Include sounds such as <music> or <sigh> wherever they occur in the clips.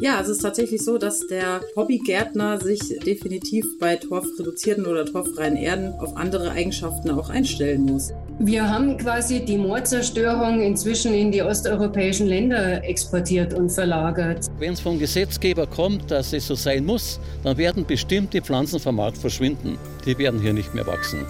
Ja, es ist tatsächlich so, dass der Hobbygärtner sich definitiv bei torfreduzierten oder torffreien Erden auf andere Eigenschaften auch einstellen muss. Wir haben quasi die Moorzerstörung inzwischen in die osteuropäischen Länder exportiert und verlagert. Wenn es vom Gesetzgeber kommt, dass es so sein muss, dann werden bestimmte Pflanzen vom Markt verschwinden. Die werden hier nicht mehr wachsen.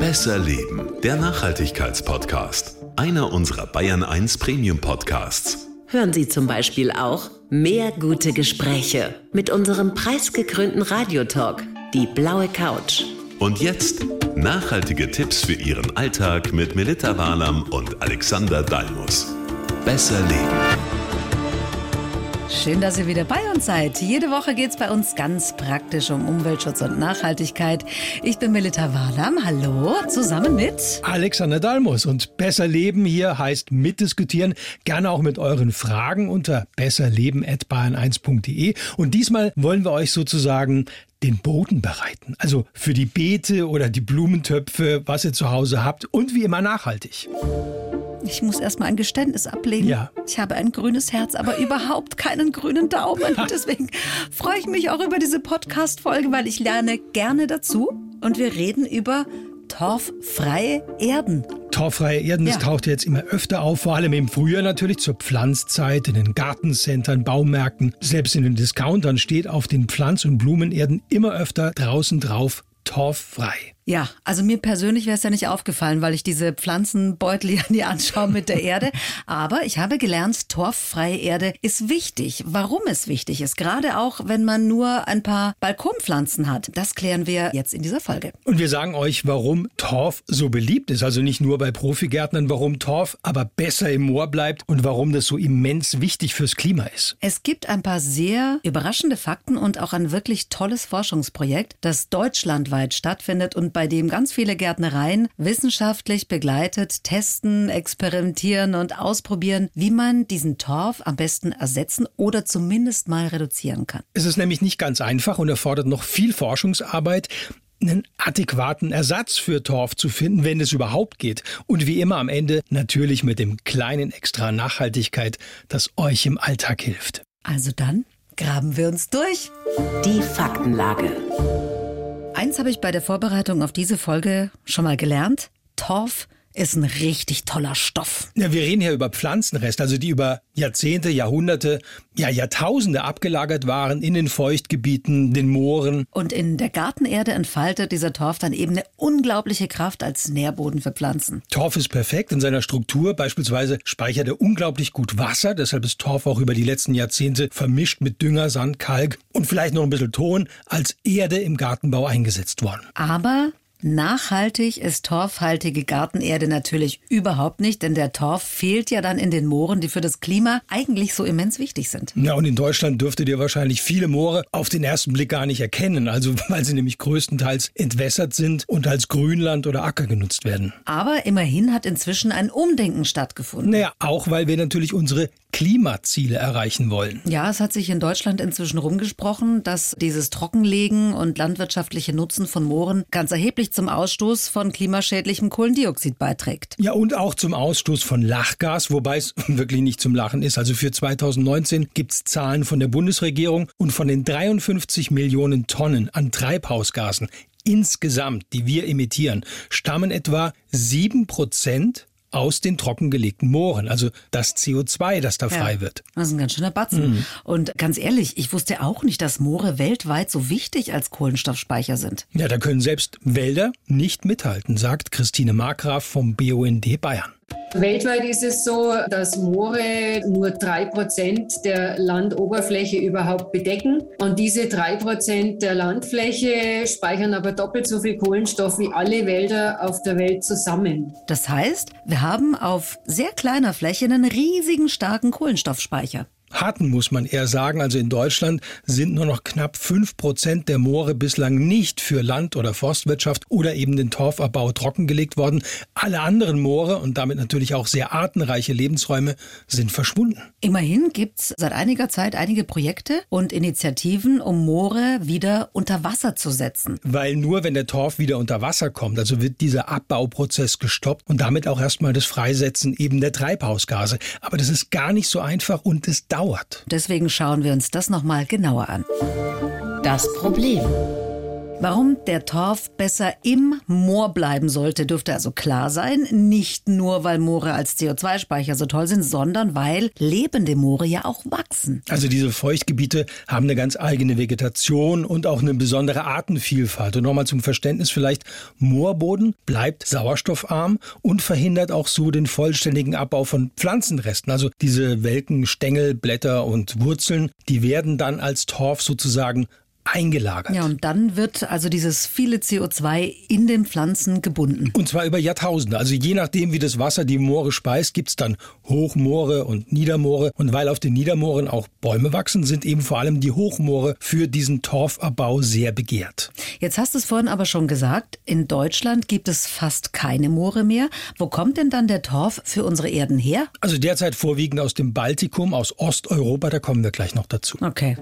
Besser Leben, der Nachhaltigkeitspodcast. Einer unserer Bayern 1 Premium Podcasts. Hören Sie zum Beispiel auch mehr gute Gespräche mit unserem preisgekrönten Radiotalk, die blaue Couch. Und jetzt nachhaltige Tipps für Ihren Alltag mit Melita Walam und Alexander Dalmus. Besser leben. Schön, dass ihr wieder bei uns seid. Jede Woche geht es bei uns ganz praktisch um Umweltschutz und Nachhaltigkeit. Ich bin Melita Walam. Hallo, zusammen mit Alexander Dalmus. Und Besser Leben hier heißt mitdiskutieren. Gerne auch mit euren Fragen unter besserleben.bayern1.de. Und diesmal wollen wir euch sozusagen den Boden bereiten. Also für die Beete oder die Blumentöpfe, was ihr zu Hause habt. Und wie immer nachhaltig. Ich muss erstmal ein Geständnis ablegen. Ja. Ich habe ein grünes Herz, aber überhaupt keinen grünen Daumen. <laughs> Und deswegen freue ich mich auch über diese Podcast-Folge, weil ich lerne gerne dazu. Und wir reden über torffreie Erden. Torffreie Erden, das Ja. taucht jetzt immer öfter auf, vor allem im Frühjahr natürlich zur Pflanzzeit, in den Gartencentern, Baumärkten, selbst in den Discountern steht auf den Pflanz- und Blumenerden immer öfter draußen drauf torffrei. Ja, also mir persönlich wäre es ja nicht aufgefallen, weil ich diese Pflanzenbeutel <laughs> ja nie anschaue mit der Erde. Aber ich habe gelernt, torffreie Erde ist wichtig. Warum es wichtig ist, gerade auch wenn man nur ein paar Balkonpflanzen hat, das klären wir jetzt in dieser Folge. Und wir sagen euch, warum Torf so beliebt ist. Also nicht nur bei Profigärtnern, warum Torf aber besser im Moor bleibt und warum das so immens wichtig fürs Klima ist. Es gibt ein paar sehr überraschende Fakten und auch ein wirklich tolles Forschungsprojekt, das deutschlandweit stattfindet und bei dem ganz viele Gärtnereien wissenschaftlich begleitet testen, experimentieren und ausprobieren, wie man diesen Torf am besten ersetzen oder zumindest mal reduzieren kann. Es ist nämlich nicht ganz einfach und erfordert noch viel Forschungsarbeit, einen adäquaten Ersatz für Torf zu finden, wenn es überhaupt geht. Und wie immer am Ende natürlich mit dem kleinen Extra Nachhaltigkeit, das euch im Alltag hilft. Also dann graben wir uns durch. Die Faktenlage. Eins habe ich bei der Vorbereitung auf diese Folge schon mal gelernt. Torf ist ein richtig toller Stoff. Ja, wir reden hier über Pflanzenreste, also die über Jahrzehnte, Jahrhunderte, ja Jahrtausende abgelagert waren in den Feuchtgebieten, den Mooren. Und in der Gartenerde entfaltet dieser Torf dann eben eine unglaubliche Kraft als Nährboden für Pflanzen. Torf ist perfekt in seiner Struktur. Beispielsweise speichert er unglaublich gut Wasser. Deshalb ist Torf auch über die letzten Jahrzehnte vermischt mit Dünger, Sand, Kalk und vielleicht noch ein bisschen Ton als Erde im Gartenbau eingesetzt worden. Aber nachhaltig ist torfhaltige Gartenerde natürlich überhaupt nicht, denn der Torf fehlt ja dann in den Mooren, die für das Klima eigentlich so immens wichtig sind. Ja, und in Deutschland dürftet ihr wahrscheinlich viele Moore auf den ersten Blick gar nicht erkennen. Also, <laughs> weil sie nämlich größtenteils entwässert sind und als Grünland oder Acker genutzt werden. Aber immerhin hat inzwischen ein Umdenken stattgefunden. Naja, auch weil wir natürlich unsere Klimaziele erreichen wollen. Ja, es hat sich in Deutschland inzwischen rumgesprochen, dass dieses Trockenlegen und landwirtschaftliche Nutzen von Mooren ganz erheblich zum Ausstoß von klimaschädlichem Kohlendioxid beiträgt. Ja, und auch zum Ausstoß von Lachgas, wobei es <laughs> wirklich nicht zum Lachen ist. Also für 2019 gibt's Zahlen von der Bundesregierung und von den 53 Millionen Tonnen an Treibhausgasen insgesamt, die wir emittieren, stammen etwa sieben Prozent aus den trockengelegten Mooren, also das CO2, das da frei wird. Das ist ein ganz schöner Batzen. Und ganz ehrlich, ich wusste auch nicht, dass Moore weltweit so wichtig als Kohlenstoffspeicher sind. Ja, da können selbst Wälder nicht mithalten, sagt Christine Markgraf vom BUND Bayern. Weltweit ist es so, dass Moore nur drei Prozent der Landoberfläche überhaupt bedecken. Und diese drei Prozent der Landfläche speichern aber doppelt so viel Kohlenstoff wie alle Wälder auf der Welt zusammen. Das heißt, wir haben auf sehr kleiner Fläche einen riesigen starken Kohlenstoffspeicher. Hatten, muss man eher sagen. Also in Deutschland sind nur noch knapp fünf Prozent der Moore bislang nicht für Land- oder Forstwirtschaft oder eben den Torfabbau trockengelegt worden. Alle anderen Moore und damit natürlich auch sehr artenreiche Lebensräume sind verschwunden. Immerhin gibt's seit einiger Zeit einige Projekte und Initiativen, um Moore wieder unter Wasser zu setzen. Weil nur wenn der Torf wieder unter Wasser kommt, also wird dieser Abbauprozess gestoppt und damit auch erstmal das Freisetzen eben der Treibhausgase. Aber das ist gar nicht so einfach und es dauert. Deswegen schauen wir uns das nochmal genauer an. Das Problem. Warum der Torf besser im Moor bleiben sollte, dürfte also klar sein. Nicht nur, weil Moore als CO2-Speicher so toll sind, sondern weil lebende Moore ja auch wachsen. Also diese Feuchtgebiete haben eine ganz eigene Vegetation und auch eine besondere Artenvielfalt. Und nochmal zum Verständnis vielleicht, Moorboden bleibt sauerstoffarm und verhindert auch so den vollständigen Abbau von Pflanzenresten. Also diese welken Stängel, Blätter und Wurzeln, die werden dann als Torf sozusagen eingelagert. Ja, und dann wird also dieses viele CO2 in den Pflanzen gebunden. Und zwar über Jahrtausende. Also je nachdem, wie das Wasser die Moore speist, gibt's dann Hochmoore und Niedermoore. Und weil auf den Niedermooren auch Bäume wachsen, sind eben vor allem die Hochmoore für diesen Torfabbau sehr begehrt. Jetzt hast du es vorhin aber schon gesagt, in Deutschland gibt es fast keine Moore mehr. Wo kommt denn dann der Torf für unsere Erden her? Also derzeit vorwiegend aus dem Baltikum, aus Osteuropa, da kommen wir gleich noch dazu. Okay.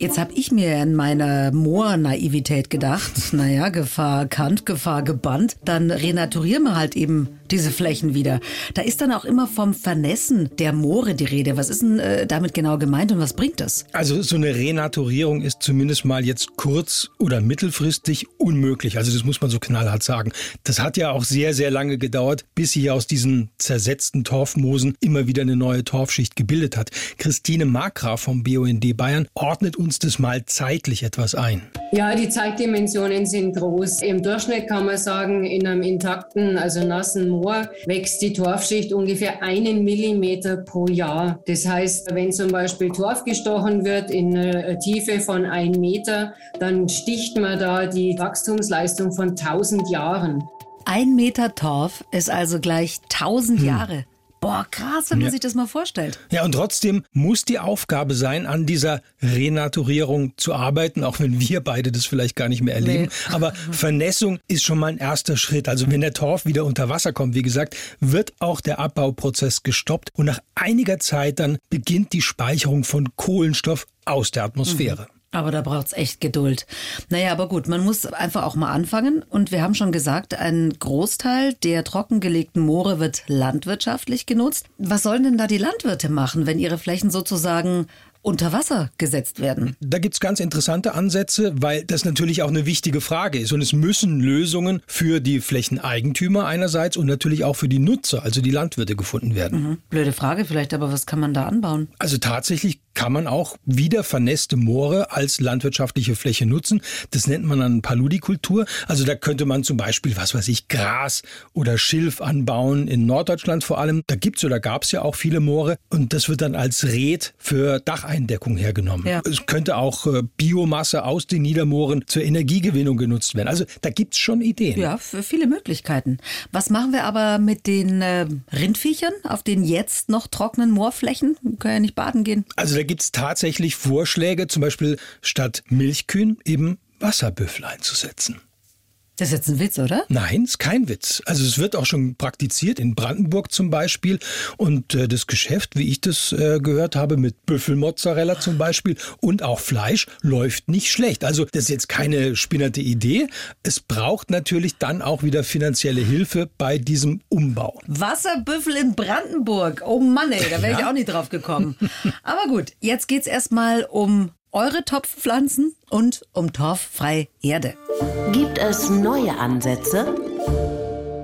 Jetzt habe ich mir in meiner Moor-Naivität gedacht, naja, Gefahr erkannt, Gefahr gebannt, dann renaturieren wir halt eben diese Flächen wieder. Da ist dann auch immer vom Vernässen der Moore die Rede. Was ist denn äh, damit genau gemeint und was bringt das? Also so eine Renaturierung ist zumindest mal jetzt kurz- oder mittelfristig unmöglich. Also das muss man so knallhart sagen. Das hat ja auch sehr, sehr lange gedauert, bis sich aus diesen zersetzten Torfmoosen immer wieder eine neue Torfschicht gebildet hat. Christine Markgraf vom BUND Bayern ordnet uns das mal zeitlich etwas ein. Ja, die Zeitdimensionen sind groß. Im Durchschnitt kann man sagen, in einem intakten, also nassen Moor wächst die Torfschicht ungefähr einen Millimeter pro Jahr. Das heißt, wenn zum Beispiel Torf gestochen wird in einer Tiefe von einem Meter, dann sticht man da die Wachstumsleistung von 1000 Jahren. Ein Meter Torf ist also gleich 1000 Jahre. Boah, krass, wenn man Ja. sich das mal vorstellt. Ja, und trotzdem muss die Aufgabe sein, an dieser Renaturierung zu arbeiten, auch wenn wir beide das vielleicht gar nicht mehr erleben. Nee. Aber <laughs> Vernässung ist schon mal ein erster Schritt. Also wenn der Torf wieder unter Wasser kommt, wie gesagt, wird auch der Abbauprozess gestoppt und nach einiger Zeit dann beginnt die Speicherung von Kohlenstoff aus der Atmosphäre. Aber da braucht's echt Geduld. Naja, aber gut, man muss einfach auch mal anfangen. Und wir haben schon gesagt, ein Großteil der trockengelegten Moore wird landwirtschaftlich genutzt. Was sollen denn da die Landwirte machen, wenn ihre Flächen sozusagen unter Wasser gesetzt werden? Da gibt's ganz interessante Ansätze, weil das natürlich auch eine wichtige Frage ist. Und es müssen Lösungen für die Flächeneigentümer einerseits und natürlich auch für die Nutzer, also die Landwirte, gefunden werden. Hm, Blöde Frage vielleicht, aber was kann man da anbauen? Also tatsächlich kann man auch wieder vernässte Moore als landwirtschaftliche Fläche nutzen. Das nennt man dann Paludikultur. Also da könnte man zum Beispiel, was weiß ich, Gras oder Schilf anbauen, in Norddeutschland vor allem. Da gibt's oder gab's ja auch viele Moore und das wird dann als Red für Dacheindeckung hergenommen. Ja. Es könnte auch äh, Biomasse aus den Niedermooren zur Energiegewinnung genutzt werden. Also da gibt's schon Ideen. Ja, für viele Möglichkeiten. Was machen wir aber mit den äh, Rindviechern auf den jetzt noch trockenen Moorflächen? Wir können ja nicht baden gehen. Also da gibt's tatsächlich Vorschläge, zum Beispiel statt Milchkühen eben Wasserbüffel einzusetzen. Das ist jetzt ein Witz, oder? Nein, ist kein Witz. Also es wird auch schon praktiziert in Brandenburg zum Beispiel und äh, das Geschäft, wie ich das äh, gehört habe, mit Büffelmozzarella zum Beispiel und auch Fleisch läuft nicht schlecht. Also das ist jetzt keine spinnerte Idee. Es braucht natürlich dann auch wieder finanzielle Hilfe bei diesem Umbau. Wasserbüffel in Brandenburg. Oh Mann, ey, da wäre ich auch nicht drauf gekommen. Aber gut, jetzt geht's erstmal um eure Topfpflanzen und um torffreie Erde. Gibt es neue Ansätze?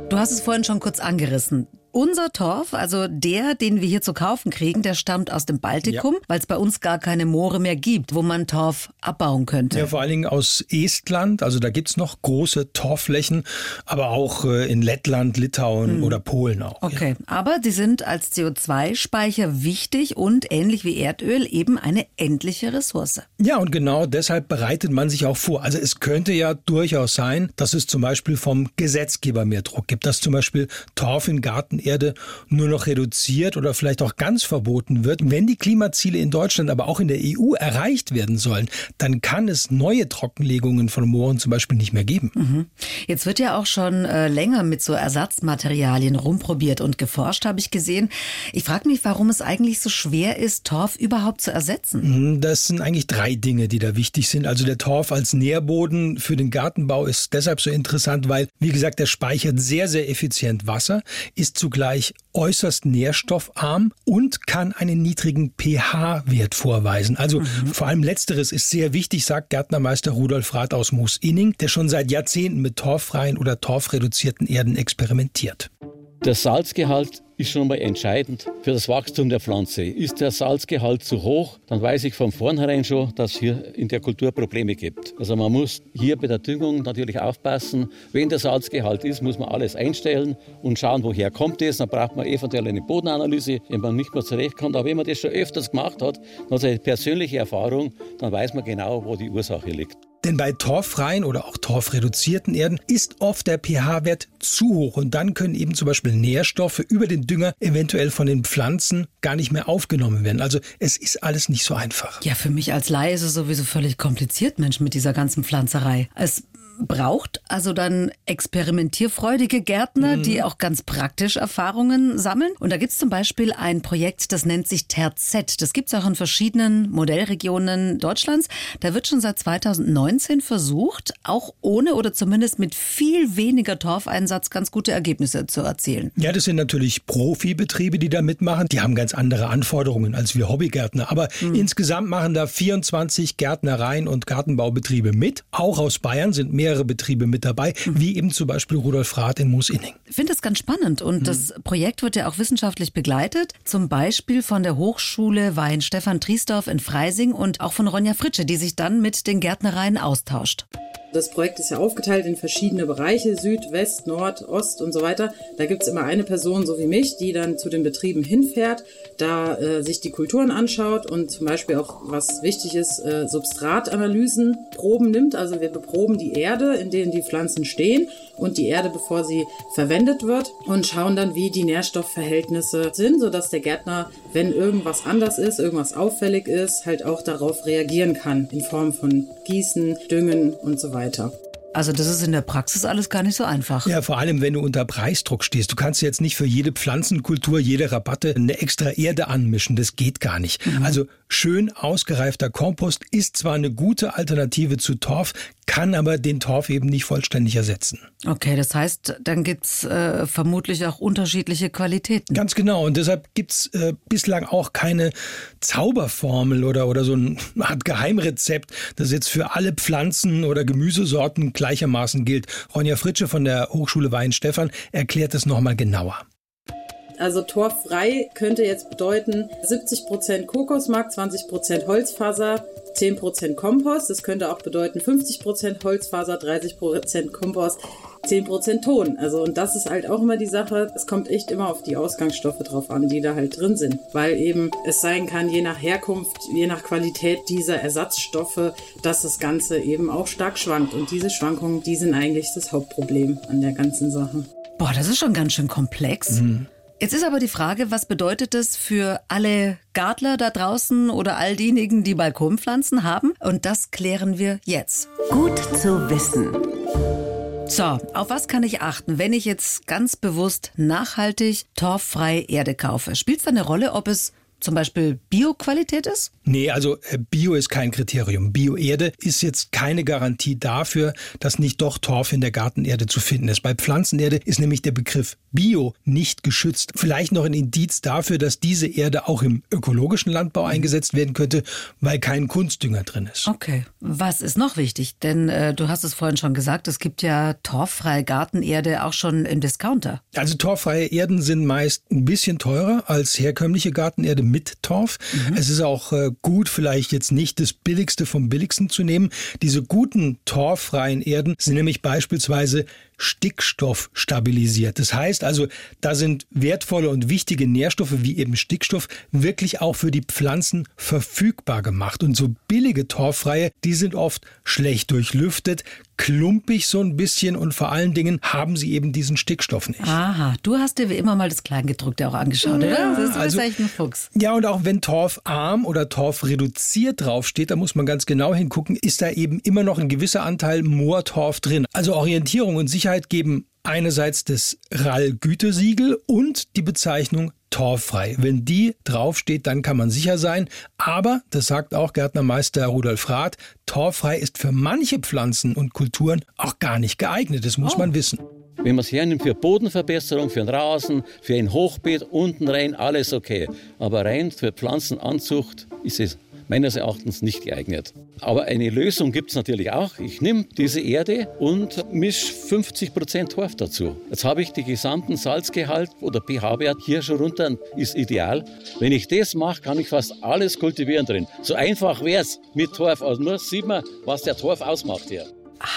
Du hast es vorhin schon kurz angerissen. Unser Torf, also der, den wir hier zu kaufen kriegen, der stammt aus dem Baltikum, weil es bei uns gar keine Moore mehr gibt, wo man Torf abbauen könnte. Ja, vor allen Dingen aus Estland, also da gibt's noch große Torfflächen, aber auch äh, in Lettland, Litauen oder Polen auch. ja. Okay, aber die sind als CO2-Speicher wichtig und ähnlich wie Erdöl eben eine endliche Ressource. Ja, und genau deshalb bereitet man sich auch vor. Also es könnte ja durchaus sein, dass es zum Beispiel vom Gesetzgeber mehr Druck gibt, dass zum Beispiel Torf in Garten Gartenerde nur noch reduziert oder vielleicht auch ganz verboten wird, wenn die Klimaziele in Deutschland, aber auch in der EU erreicht werden sollen, dann kann es neue Trockenlegungen von Mooren zum Beispiel nicht mehr geben. Mhm. Jetzt wird ja auch schon äh, länger mit so Ersatzmaterialien rumprobiert und geforscht, habe ich gesehen. Ich frage mich, warum es eigentlich so schwer ist, Torf überhaupt zu ersetzen. Mhm, das sind eigentlich drei Dinge, die da wichtig sind. Also der Torf als Nährboden für den Gartenbau ist deshalb so interessant, weil, wie gesagt, der speichert sehr, sehr effizient Wasser, ist zugleich äußerst nährstoffarm und kann einen niedrigen pH-Wert vorweisen. Also mhm. vor allem letzteres ist sehr wichtig, sagt Gärtnermeister Rudolf Rath aus Moos-Inning, der schon seit Jahrzehnten mit torffreien oder torfreduzierten Erden experimentiert. Der Salzgehalt ist schon mal entscheidend für das Wachstum der Pflanze. Ist der Salzgehalt zu hoch, dann weiß ich von vornherein schon, dass es hier in der Kultur Probleme gibt. Also man muss hier bei der Düngung natürlich aufpassen. Wenn der Salzgehalt ist, muss man alles einstellen und schauen, woher kommt es. Dann braucht man eventuell eine Bodenanalyse, wenn man nicht mehr zurechtkommt. Aber wenn man das schon öfters gemacht hat, also eine persönliche Erfahrung, dann weiß man genau, wo die Ursache liegt. Denn bei torffreien oder auch torfreduzierten Erden ist oft der pH-Wert zu hoch und dann können eben zum Beispiel Nährstoffe über den Dünger eventuell von den Pflanzen gar nicht mehr aufgenommen werden. Also es ist alles nicht so einfach. Ja, für mich als Laie ist es sowieso völlig kompliziert, Mensch, mit dieser ganzen Pflanzerei. Es braucht also dann experimentierfreudige Gärtner, mhm. die auch ganz praktisch Erfahrungen sammeln. Und da gibt es zum Beispiel ein Projekt, das nennt sich TerZ. Das gibt es auch in verschiedenen Modellregionen Deutschlands. Da wird schon seit 2019 versucht, auch ohne oder zumindest mit viel weniger Torfeinsatz ganz gute Ergebnisse zu erzielen. Ja, das sind natürlich Profibetriebe, die da mitmachen. Die haben ganz andere Anforderungen als wir Hobbygärtner. Aber mhm. insgesamt machen da 24 Gärtnereien und Gartenbaubetriebe mit. Auch aus Bayern sind mehr mehrere Betriebe mit dabei, mhm. wie eben zum Beispiel Rudolf Rath in Moosinning. Ich finde das ganz spannend und mhm. das Projekt wird ja auch wissenschaftlich begleitet, zum Beispiel von der Hochschule Wein Stefan Triesdorf in Freising und auch von Ronja Fritsche, die sich dann mit den Gärtnereien austauscht. Das Projekt ist ja aufgeteilt in verschiedene Bereiche, Süd, West, Nord, Ost und so weiter. Da gibt es immer eine Person, so wie mich, die dann zu den Betrieben hinfährt, da äh, sich die Kulturen anschaut und zum Beispiel auch, was wichtig ist, äh, Substratanalysen, Proben nimmt. Also wir beproben die Erde, in denen die Pflanzen stehen und die Erde, bevor sie verwendet wird und schauen dann, wie die Nährstoffverhältnisse sind, sodass der Gärtner, wenn irgendwas anders ist, irgendwas auffällig ist, halt auch darauf reagieren kann in Form von Gießen, Düngen und so weiter weiter. Also das ist in der Praxis alles gar nicht so einfach. Ja, vor allem wenn du unter Preisdruck stehst. Du kannst jetzt nicht für jede Pflanzenkultur, jede Rabatte eine extra Erde anmischen. Das geht gar nicht. Mhm. Also schön ausgereifter Kompost ist zwar eine gute Alternative zu Torf, kann aber den Torf eben nicht vollständig ersetzen. Okay, das heißt, dann gibt's äh, vermutlich auch unterschiedliche Qualitäten. Ganz genau. Und deshalb gibt's äh, bislang auch keine Zauberformel oder, oder so <laughs> eine Art Geheimrezept, das jetzt für alle Pflanzen oder Gemüsesorten gleichermaßen gilt. Ronja Fritsche von der Hochschule Weinstefan erklärt es nochmal genauer. Also torffrei könnte jetzt bedeuten 70% Kokosmark, 20% Holzfaser, 10% Kompost. Das könnte auch bedeuten 50% Holzfaser, 30% Kompost, 10% Ton. Also und das ist halt auch immer die Sache. Es kommt echt immer auf die Ausgangsstoffe drauf an, die da halt drin sind. Weil eben es sein kann, je nach Herkunft, je nach Qualität dieser Ersatzstoffe, dass das Ganze eben auch stark schwankt. Und diese Schwankungen, die sind eigentlich das Hauptproblem an der ganzen Sache. Boah, das ist schon ganz schön komplex. Mhm. Jetzt ist aber die Frage, was bedeutet das für alle Gartler da draußen oder all diejenigen, die Balkonpflanzen haben? Und das klären wir jetzt. Gut zu wissen. So, auf was kann ich achten, wenn ich jetzt ganz bewusst nachhaltig torffrei Erde kaufe? Spielt es eine Rolle, ob es zum Beispiel Bioqualität ist? Nee, also äh, Bio ist kein Kriterium. Bioerde ist jetzt keine Garantie dafür, dass nicht doch Torf in der Gartenerde zu finden ist. Bei Pflanzenerde ist nämlich der Begriff Bio nicht geschützt. Vielleicht noch ein Indiz dafür, dass diese Erde auch im ökologischen Landbau eingesetzt werden könnte, weil kein Kunstdünger drin ist. Okay. Was ist noch wichtig? Denn äh, du hast es vorhin schon gesagt, es gibt ja torffreie Gartenerde auch schon im Discounter. Also torffreie Erden sind meist ein bisschen teurer als herkömmliche Gartenerde mit Torf. Mhm. Es ist auch äh, gut, vielleicht jetzt nicht das Billigste vom Billigsten zu nehmen. Diese guten torffreien Erden sind nämlich beispielsweise Stickstoff stabilisiert. Das heißt also, da sind wertvolle und wichtige Nährstoffe wie eben Stickstoff wirklich auch für die Pflanzen verfügbar gemacht. Und so billige torffreie, die sind oft schlecht durchlüftet, klumpig so ein bisschen und vor allen Dingen haben sie eben diesen Stickstoff nicht. Aha, du hast dir wie immer mal das Kleingedruckte auch angeschaut, ja, oder? Das ist also, echt ein Fuchs. Ja, und auch wenn torfarm oder torfreduziert draufsteht, da muss man ganz genau hingucken, ist da eben immer noch ein gewisser Anteil Moortorf drin. Also Orientierung und Sicherheit geben einerseits das RAL-Gütesiegel und die Bezeichnung torffrei. Wenn die draufsteht, dann kann man sicher sein. Aber, das sagt auch Gärtnermeister Rudolf Rath, torffrei ist für manche Pflanzen und Kulturen auch gar nicht geeignet. Das muss oh. man wissen. Wenn man es hernimmt für Bodenverbesserung, für den Rasen, für ein Hochbeet, unten rein, alles okay. Aber rein für Pflanzenanzucht ist es meines Erachtens nicht geeignet. Aber eine Lösung gibt es natürlich auch. Ich nehme diese Erde und mische 50 Prozent Torf dazu. Jetzt habe ich den gesamten Salzgehalt oder pH-Wert hier schon runter, ist ideal. Wenn ich das mache, kann ich fast alles kultivieren drin. So einfach wäre es mit Torf. Also nur sieht man, was der Torf ausmacht hier.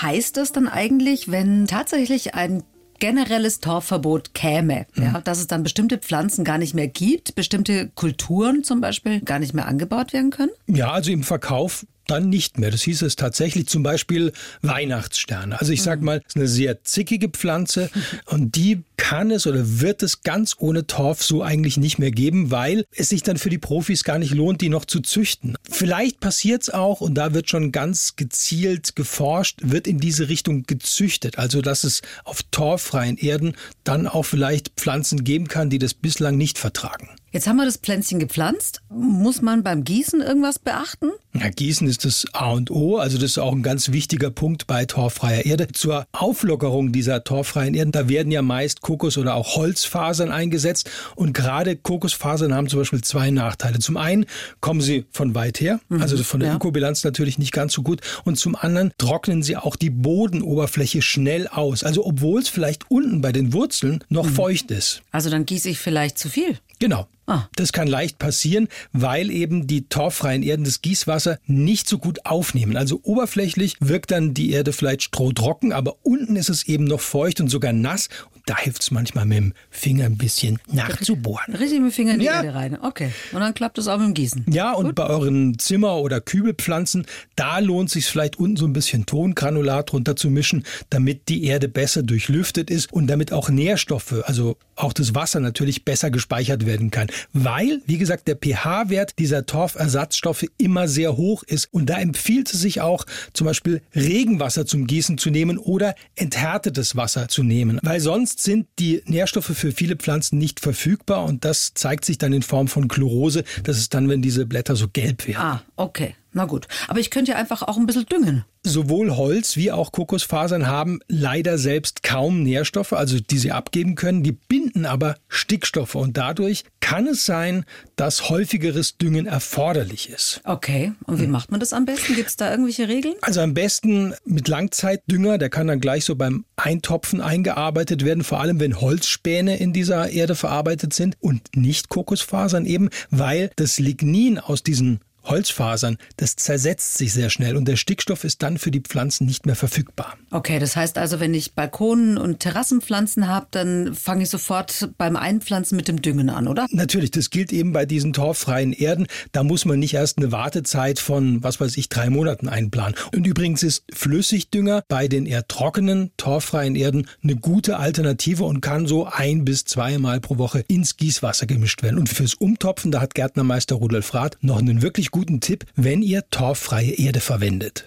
Heißt das dann eigentlich, wenn tatsächlich ein generelles Torfverbot käme, mhm. ja, dass es dann bestimmte Pflanzen gar nicht mehr gibt, bestimmte Kulturen zum Beispiel gar nicht mehr angebaut werden können? Ja, also im Verkauf dann nicht mehr. Das hieß es tatsächlich zum Beispiel Weihnachtssterne. Also ich sag mhm. mal, es ist eine sehr zickige Pflanze und die kann es oder wird es ganz ohne Torf so eigentlich nicht mehr geben, weil es sich dann für die Profis gar nicht lohnt, die noch zu züchten. Vielleicht passiert es auch und da wird schon ganz gezielt geforscht, wird in diese Richtung gezüchtet. Also dass es auf torffreien Erden dann auch vielleicht Pflanzen geben kann, die das bislang nicht vertragen. Jetzt haben wir das Pflänzchen gepflanzt. Muss man beim Gießen irgendwas beachten? Ja, Gießen ist das A und O, also das ist auch ein ganz wichtiger Punkt bei torffreier Erde. Zur Auflockerung dieser torffreien Erden, da werden ja meist Kokos- oder auch Holzfasern eingesetzt und gerade Kokosfasern haben zum Beispiel zwei Nachteile. Zum einen kommen sie von weit her, mhm, also von der ja. Ökobilanz natürlich nicht ganz so gut und zum anderen trocknen sie auch die Bodenoberfläche schnell aus. Also obwohl es vielleicht unten bei den Wurzeln noch mhm. feucht ist. Also dann gieße ich vielleicht zu viel. Genau. Ah. Das kann leicht passieren, weil eben die torffreien Erden das Gießwasser nicht so gut aufnehmen. Also oberflächlich wirkt dann die Erde vielleicht strohtrocken, aber unten ist es eben noch feucht und sogar nass. Und da hilft es manchmal mit dem Finger ein bisschen nachzubohren. <laughs> Richtig mit dem Finger in die ja. Erde rein. Okay. Und dann klappt es auch mit dem Gießen. Ja, und gut. bei euren Zimmer- oder Kübelpflanzen, da lohnt es sich vielleicht unten so ein bisschen Tongranulat drunter zu mischen, damit die Erde besser durchlüftet ist und damit auch Nährstoffe, also auch das Wasser natürlich besser gespeichert werden kann weil, wie gesagt, der pH-Wert dieser Torfersatzstoffe immer sehr hoch ist. Und da empfiehlt es sich auch, zum Beispiel Regenwasser zum Gießen zu nehmen oder enthärtetes Wasser zu nehmen, weil sonst sind die Nährstoffe für viele Pflanzen nicht verfügbar und das zeigt sich dann in Form von Chlorose. Das ist dann, wenn diese Blätter so gelb werden. Ah, okay. Na gut. Aber ich könnte ja einfach auch ein bisschen düngen. Sowohl Holz wie auch Kokosfasern haben leider selbst kaum Nährstoffe, also die sie abgeben können. Die binden aber Stickstoffe und dadurch kann es sein, dass häufigeres Düngen erforderlich ist. Okay. Und wie hm. macht man das am besten? Gibt es da irgendwelche Regeln? Also am besten mit Langzeitdünger. Der kann dann gleich so beim Eintopfen eingearbeitet werden, vor allem wenn Holzspäne in dieser Erde verarbeitet sind und nicht Kokosfasern eben, weil das Lignin aus diesen Holzfasern, das zersetzt sich sehr schnell und der Stickstoff ist dann für die Pflanzen nicht mehr verfügbar. Okay, das heißt also, wenn ich Balkonen und Terrassenpflanzen habe, dann fange ich sofort beim Einpflanzen mit dem Düngen an, oder? Natürlich, das gilt eben bei diesen torffreien Erden. Da muss man nicht erst eine Wartezeit von, was weiß ich, drei Monaten einplanen. Und übrigens ist Flüssigdünger bei den eher trockenen, torffreien Erden eine gute Alternative und kann so ein bis zweimal pro Woche ins Gießwasser gemischt werden. Und fürs Umtopfen, da hat Gärtnermeister Rudolf Rath noch einen wirklich guten Tipp, wenn ihr torffreie Erde verwendet.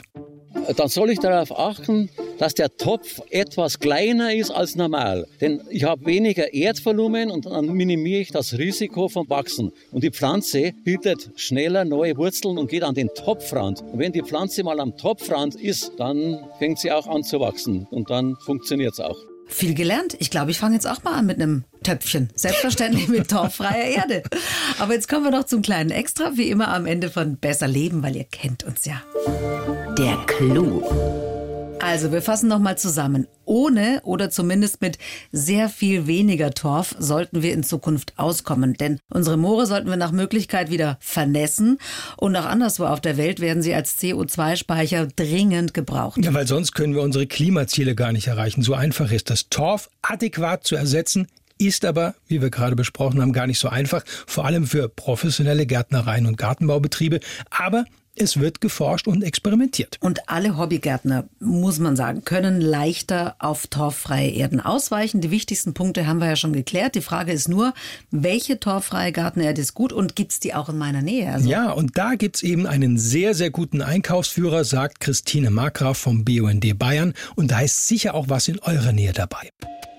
Dann soll ich darauf achten, dass der Topf etwas kleiner ist als normal. Denn ich habe weniger Erdvolumen und dann minimiere ich das Risiko vom Wachsen. Und die Pflanze bildet schneller neue Wurzeln und geht an den Topfrand. Und wenn die Pflanze mal am Topfrand ist, dann fängt sie auch an zu wachsen und dann funktioniert es auch. Viel gelernt. Ich glaube, ich fange jetzt auch mal an mit einem Töpfchen. Selbstverständlich mit torffreier Erde. Aber jetzt kommen wir noch zum kleinen Extra, wie immer am Ende von Besser Leben, weil ihr kennt uns ja. Der Clou. Also, wir fassen nochmal zusammen. Ohne oder zumindest mit sehr viel weniger Torf sollten wir in Zukunft auskommen. Denn unsere Moore sollten wir nach Möglichkeit wieder vernässen. Und auch anderswo auf der Welt werden sie als CO2-Speicher dringend gebraucht. Ja, weil sonst können wir unsere Klimaziele gar nicht erreichen. So einfach ist das. Torf adäquat zu ersetzen, ist aber, wie wir gerade besprochen haben, gar nicht so einfach, vor allem für professionelle Gärtnereien und Gartenbaubetriebe. Aber es wird geforscht und experimentiert. Und alle Hobbygärtner, muss man sagen, können leichter auf torffreie Erden ausweichen. Die wichtigsten Punkte haben wir ja schon geklärt. Die Frage ist nur, welche torffreie Gartenerde ist gut und gibt es die auch in meiner Nähe? Also ja, und da gibt es eben einen sehr, sehr guten Einkaufsführer, sagt Christine Markgraf vom BUND Bayern. Und da ist sicher auch was in eurer Nähe dabei.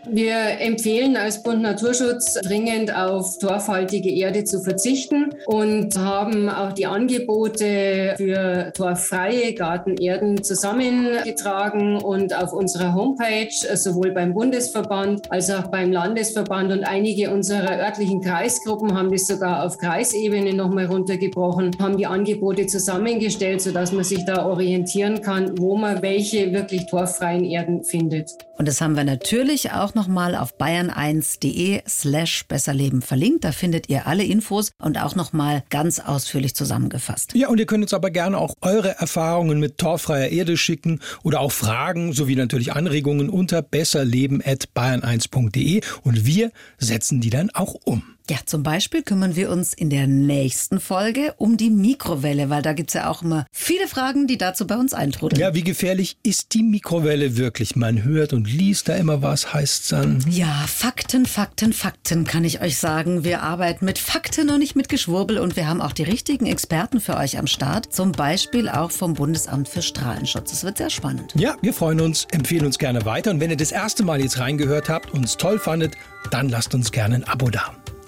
Wir empfehlen als Bund Naturschutz dringend auf torfhaltige Erde zu verzichten und haben auch die Angebote für torffreie Gartenerden zusammengetragen und auf unserer Homepage sowohl beim Bundesverband als auch beim Landesverband und einige unserer örtlichen Kreisgruppen haben das sogar auf Kreisebene nochmal runtergebrochen, haben die Angebote zusammengestellt, sodass man sich da orientieren kann, wo man welche wirklich torffreien Erden findet. Und das haben wir natürlich auch noch mal auf bayern1.de slash besserleben verlinkt. Da findet ihr alle Infos und auch noch mal ganz ausführlich zusammengefasst. Ja, und ihr könnt uns aber gerne auch eure Erfahrungen mit torfreier Erde schicken oder auch Fragen sowie natürlich Anregungen unter besserleben.bayern1.de und wir setzen die dann auch um. Ja, zum Beispiel kümmern wir uns in der nächsten Folge um die Mikrowelle, weil da gibt es ja auch immer viele Fragen, die dazu bei uns eintrudeln. Ja, wie gefährlich ist die Mikrowelle wirklich? Man hört und liest da immer was, heißt's dann. Ja, Fakten, Fakten, Fakten kann ich euch sagen. Wir arbeiten mit Fakten und nicht mit Geschwurbel und wir haben auch die richtigen Experten für euch am Start. Zum Beispiel auch vom Bundesamt für Strahlenschutz. Es wird sehr spannend. Ja, wir freuen uns, empfehlen uns gerne weiter und wenn ihr das erste Mal jetzt reingehört habt und es toll fandet, dann lasst uns gerne ein Abo da.